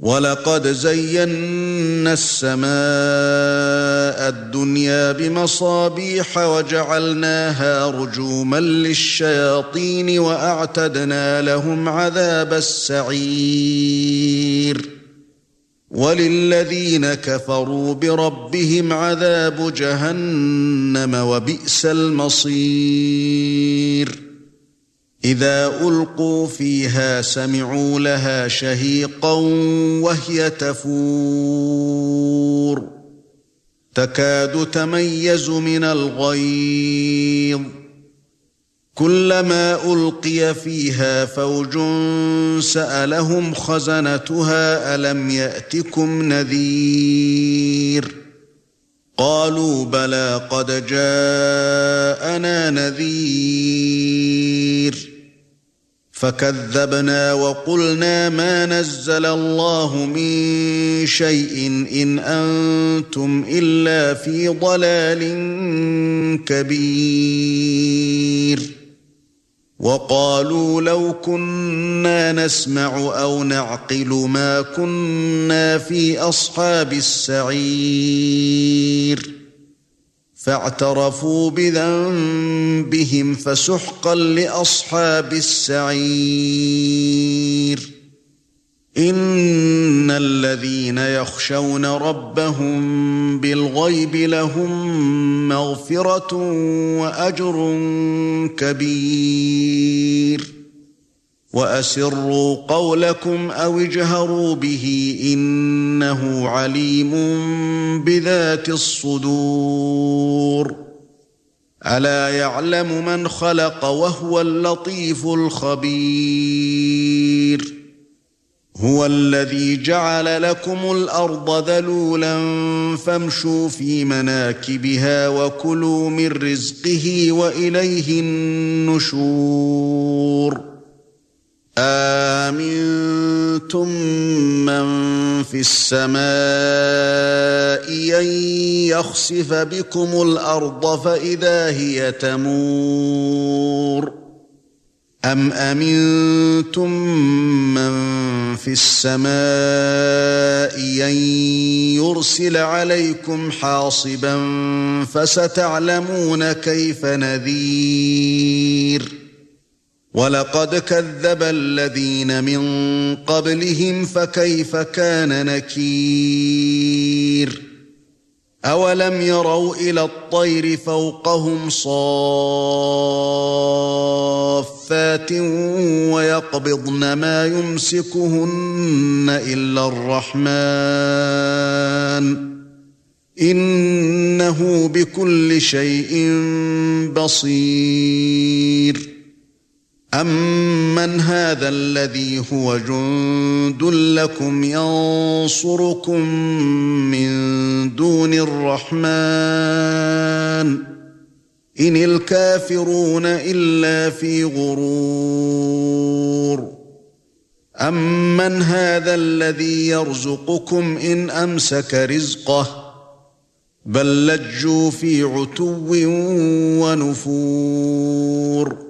وَلَقَدْ زَيَّنَّا السَّمَاءَ الدُّنْيَا بِمَصَابِيحَ وَجَعَلْنَاهَا رُجُومًا لِلشَّيَاطِينِ وَأَعْتَدْنَا لَهُمْ عَذَابَ السَّعِيرِ. وَلِلَّذِينَ كَفَرُوا بِرَبِّهِمْ عَذَابُ جَهَنَّمَ وَبِئْسَ الْمَصِيرُ. إذا ألقوا فيها سمعوا لها شهيقا وهي تفور. تكاد تميز من الغيظ. كلما ألقي فيها فوج سألهم خزنتها ألم يأتكم نذير. قالوا بلى قد جاءنا نذير. فكذبنا وقلنا ما نزل الله من شيء إن أنتم إلا في ضلال كبير. وقالوا لو كنا نسمع أو نعقل ما كنا في أصحاب السعير. فاعترفوا بذنبهم فسحقا لأصحاب السعير. إن الذين يخشون ربهم بالغيب لهم مغفرة وأجر كبير. وأسروا قولكم أو اجهروا به إنه عليم بذات الصدور. ألا يعلم من خلق وهو اللطيف الخبير. هُوَ الَّذِي جَعَلَ لَكُمُ الْأَرْضَ ذَلُولًا فَامْشُوا فِي مَنَاكِبِهَا وَكُلُوا مِن رِّزْقِهِ وَإِلَيْهِ النُّشُورُ. آمِنتُم مَّن فِي السَّمَاءِ أَن يَخْسِفَ بِكُمُ الْأَرْضَ فَإِذَا هِيَ تَمُورُ أَمْ أَمِنتُم مَّن فِي السَّمَاءِ أَن يُرْسِلَ عَلَيْكُمْ حَاصِبًا فَسَتَعْلَمُونَ كَيْفَ نَذِيرِ وَلَقَدْ كَذَّبَ الَّذِينَ مِن قَبْلِهِمْ فَكَيْفَ كَانَ نَكِيرِ؟ أَوَلَمْ يَرَوْا إِلَى الطَّيْرِ فَوْقَهُمْ صَافَّاتٍ وَيَقْبِضْنَ مَا يُمْسِكُهُنَّ إِلَّا الرَّحْمَنُ. إِنَّهُ بِكُلِّ شَيْءٍ بَصِيرٌ. أَمَّنْ هَذَا الَّذِي هُوَ جُندٌ لَّكُمْ يَنصُرُكُم مِّن دُونِ الرَّحْمَنِ إِنِ الْكَافِرُونَ إِلَّا فِي غُرُورٍ. أَمَّنْ هَذَا الَّذِي يَرْزُقُكُمْ إِنْ أَمْسَكَ رِزْقَهُ بَل لَّجُّوا فِي عُتُوٍّ وَنُفُورٍ.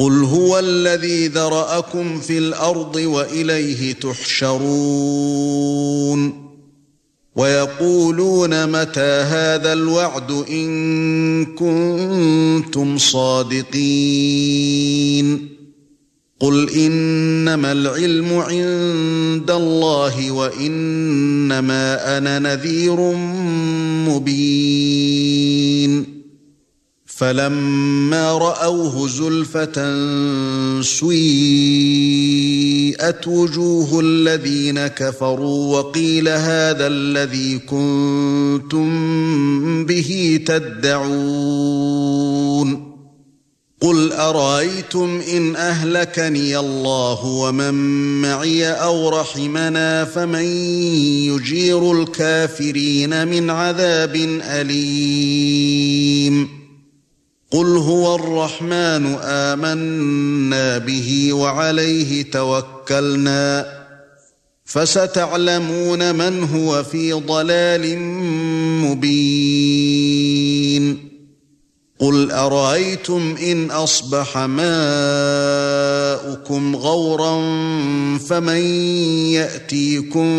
قُلْ هُوَ الَّذِي ذَرَأَكُمْ فِي الْأَرْضِ وَإِلَيْهِ تُحْشَرُونَ وَيَقُولُونَ مَتَى هَذَا الْوَعْدُ إِن كُنتُمْ صَادِقِينَ قُلْ إِنَّمَا الْعِلْمُ عِندَ اللَّهِ وَإِنَّمَا أَنَا نَذِيرٌ مُبِينٌ فَلَمَّا رَأَوْهُ زُلْفَةً سُيِّئَتْ وُجُوهُ الَّذِينَ كَفَرُوا وَقِيلَ هَذَا الَّذِي كُنتُم بِهِ تَدَّعُونَ قُلْ أَرَأَيْتُمْ إِنْ أَهْلَكَنِيَ اللَّهُ وَمَن مَّعِيَ أَوْ رَحِمَنَا فَمَن يُجِيرُ الْكَافِرِينَ مِنْ عَذَابٍ أَلِيمٍ قُلْ هُوَ الرَّحْمَنُ آمَنَّا بِهِ وَعَلَيْهِ تَوَكَّلْنَا فَسَتَعْلَمُونَ مَنْ هُوَ فِي ضَلَالٍ مُبِينٍ قُلْ أَرَأَيْتُمْ إِنْ أَصْبَحَ مَاؤُكُمْ غَوْرًا فَمَن يَأْتِيكُم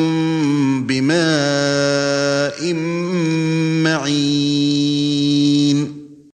بِمَاءٍ مَّعِينٍ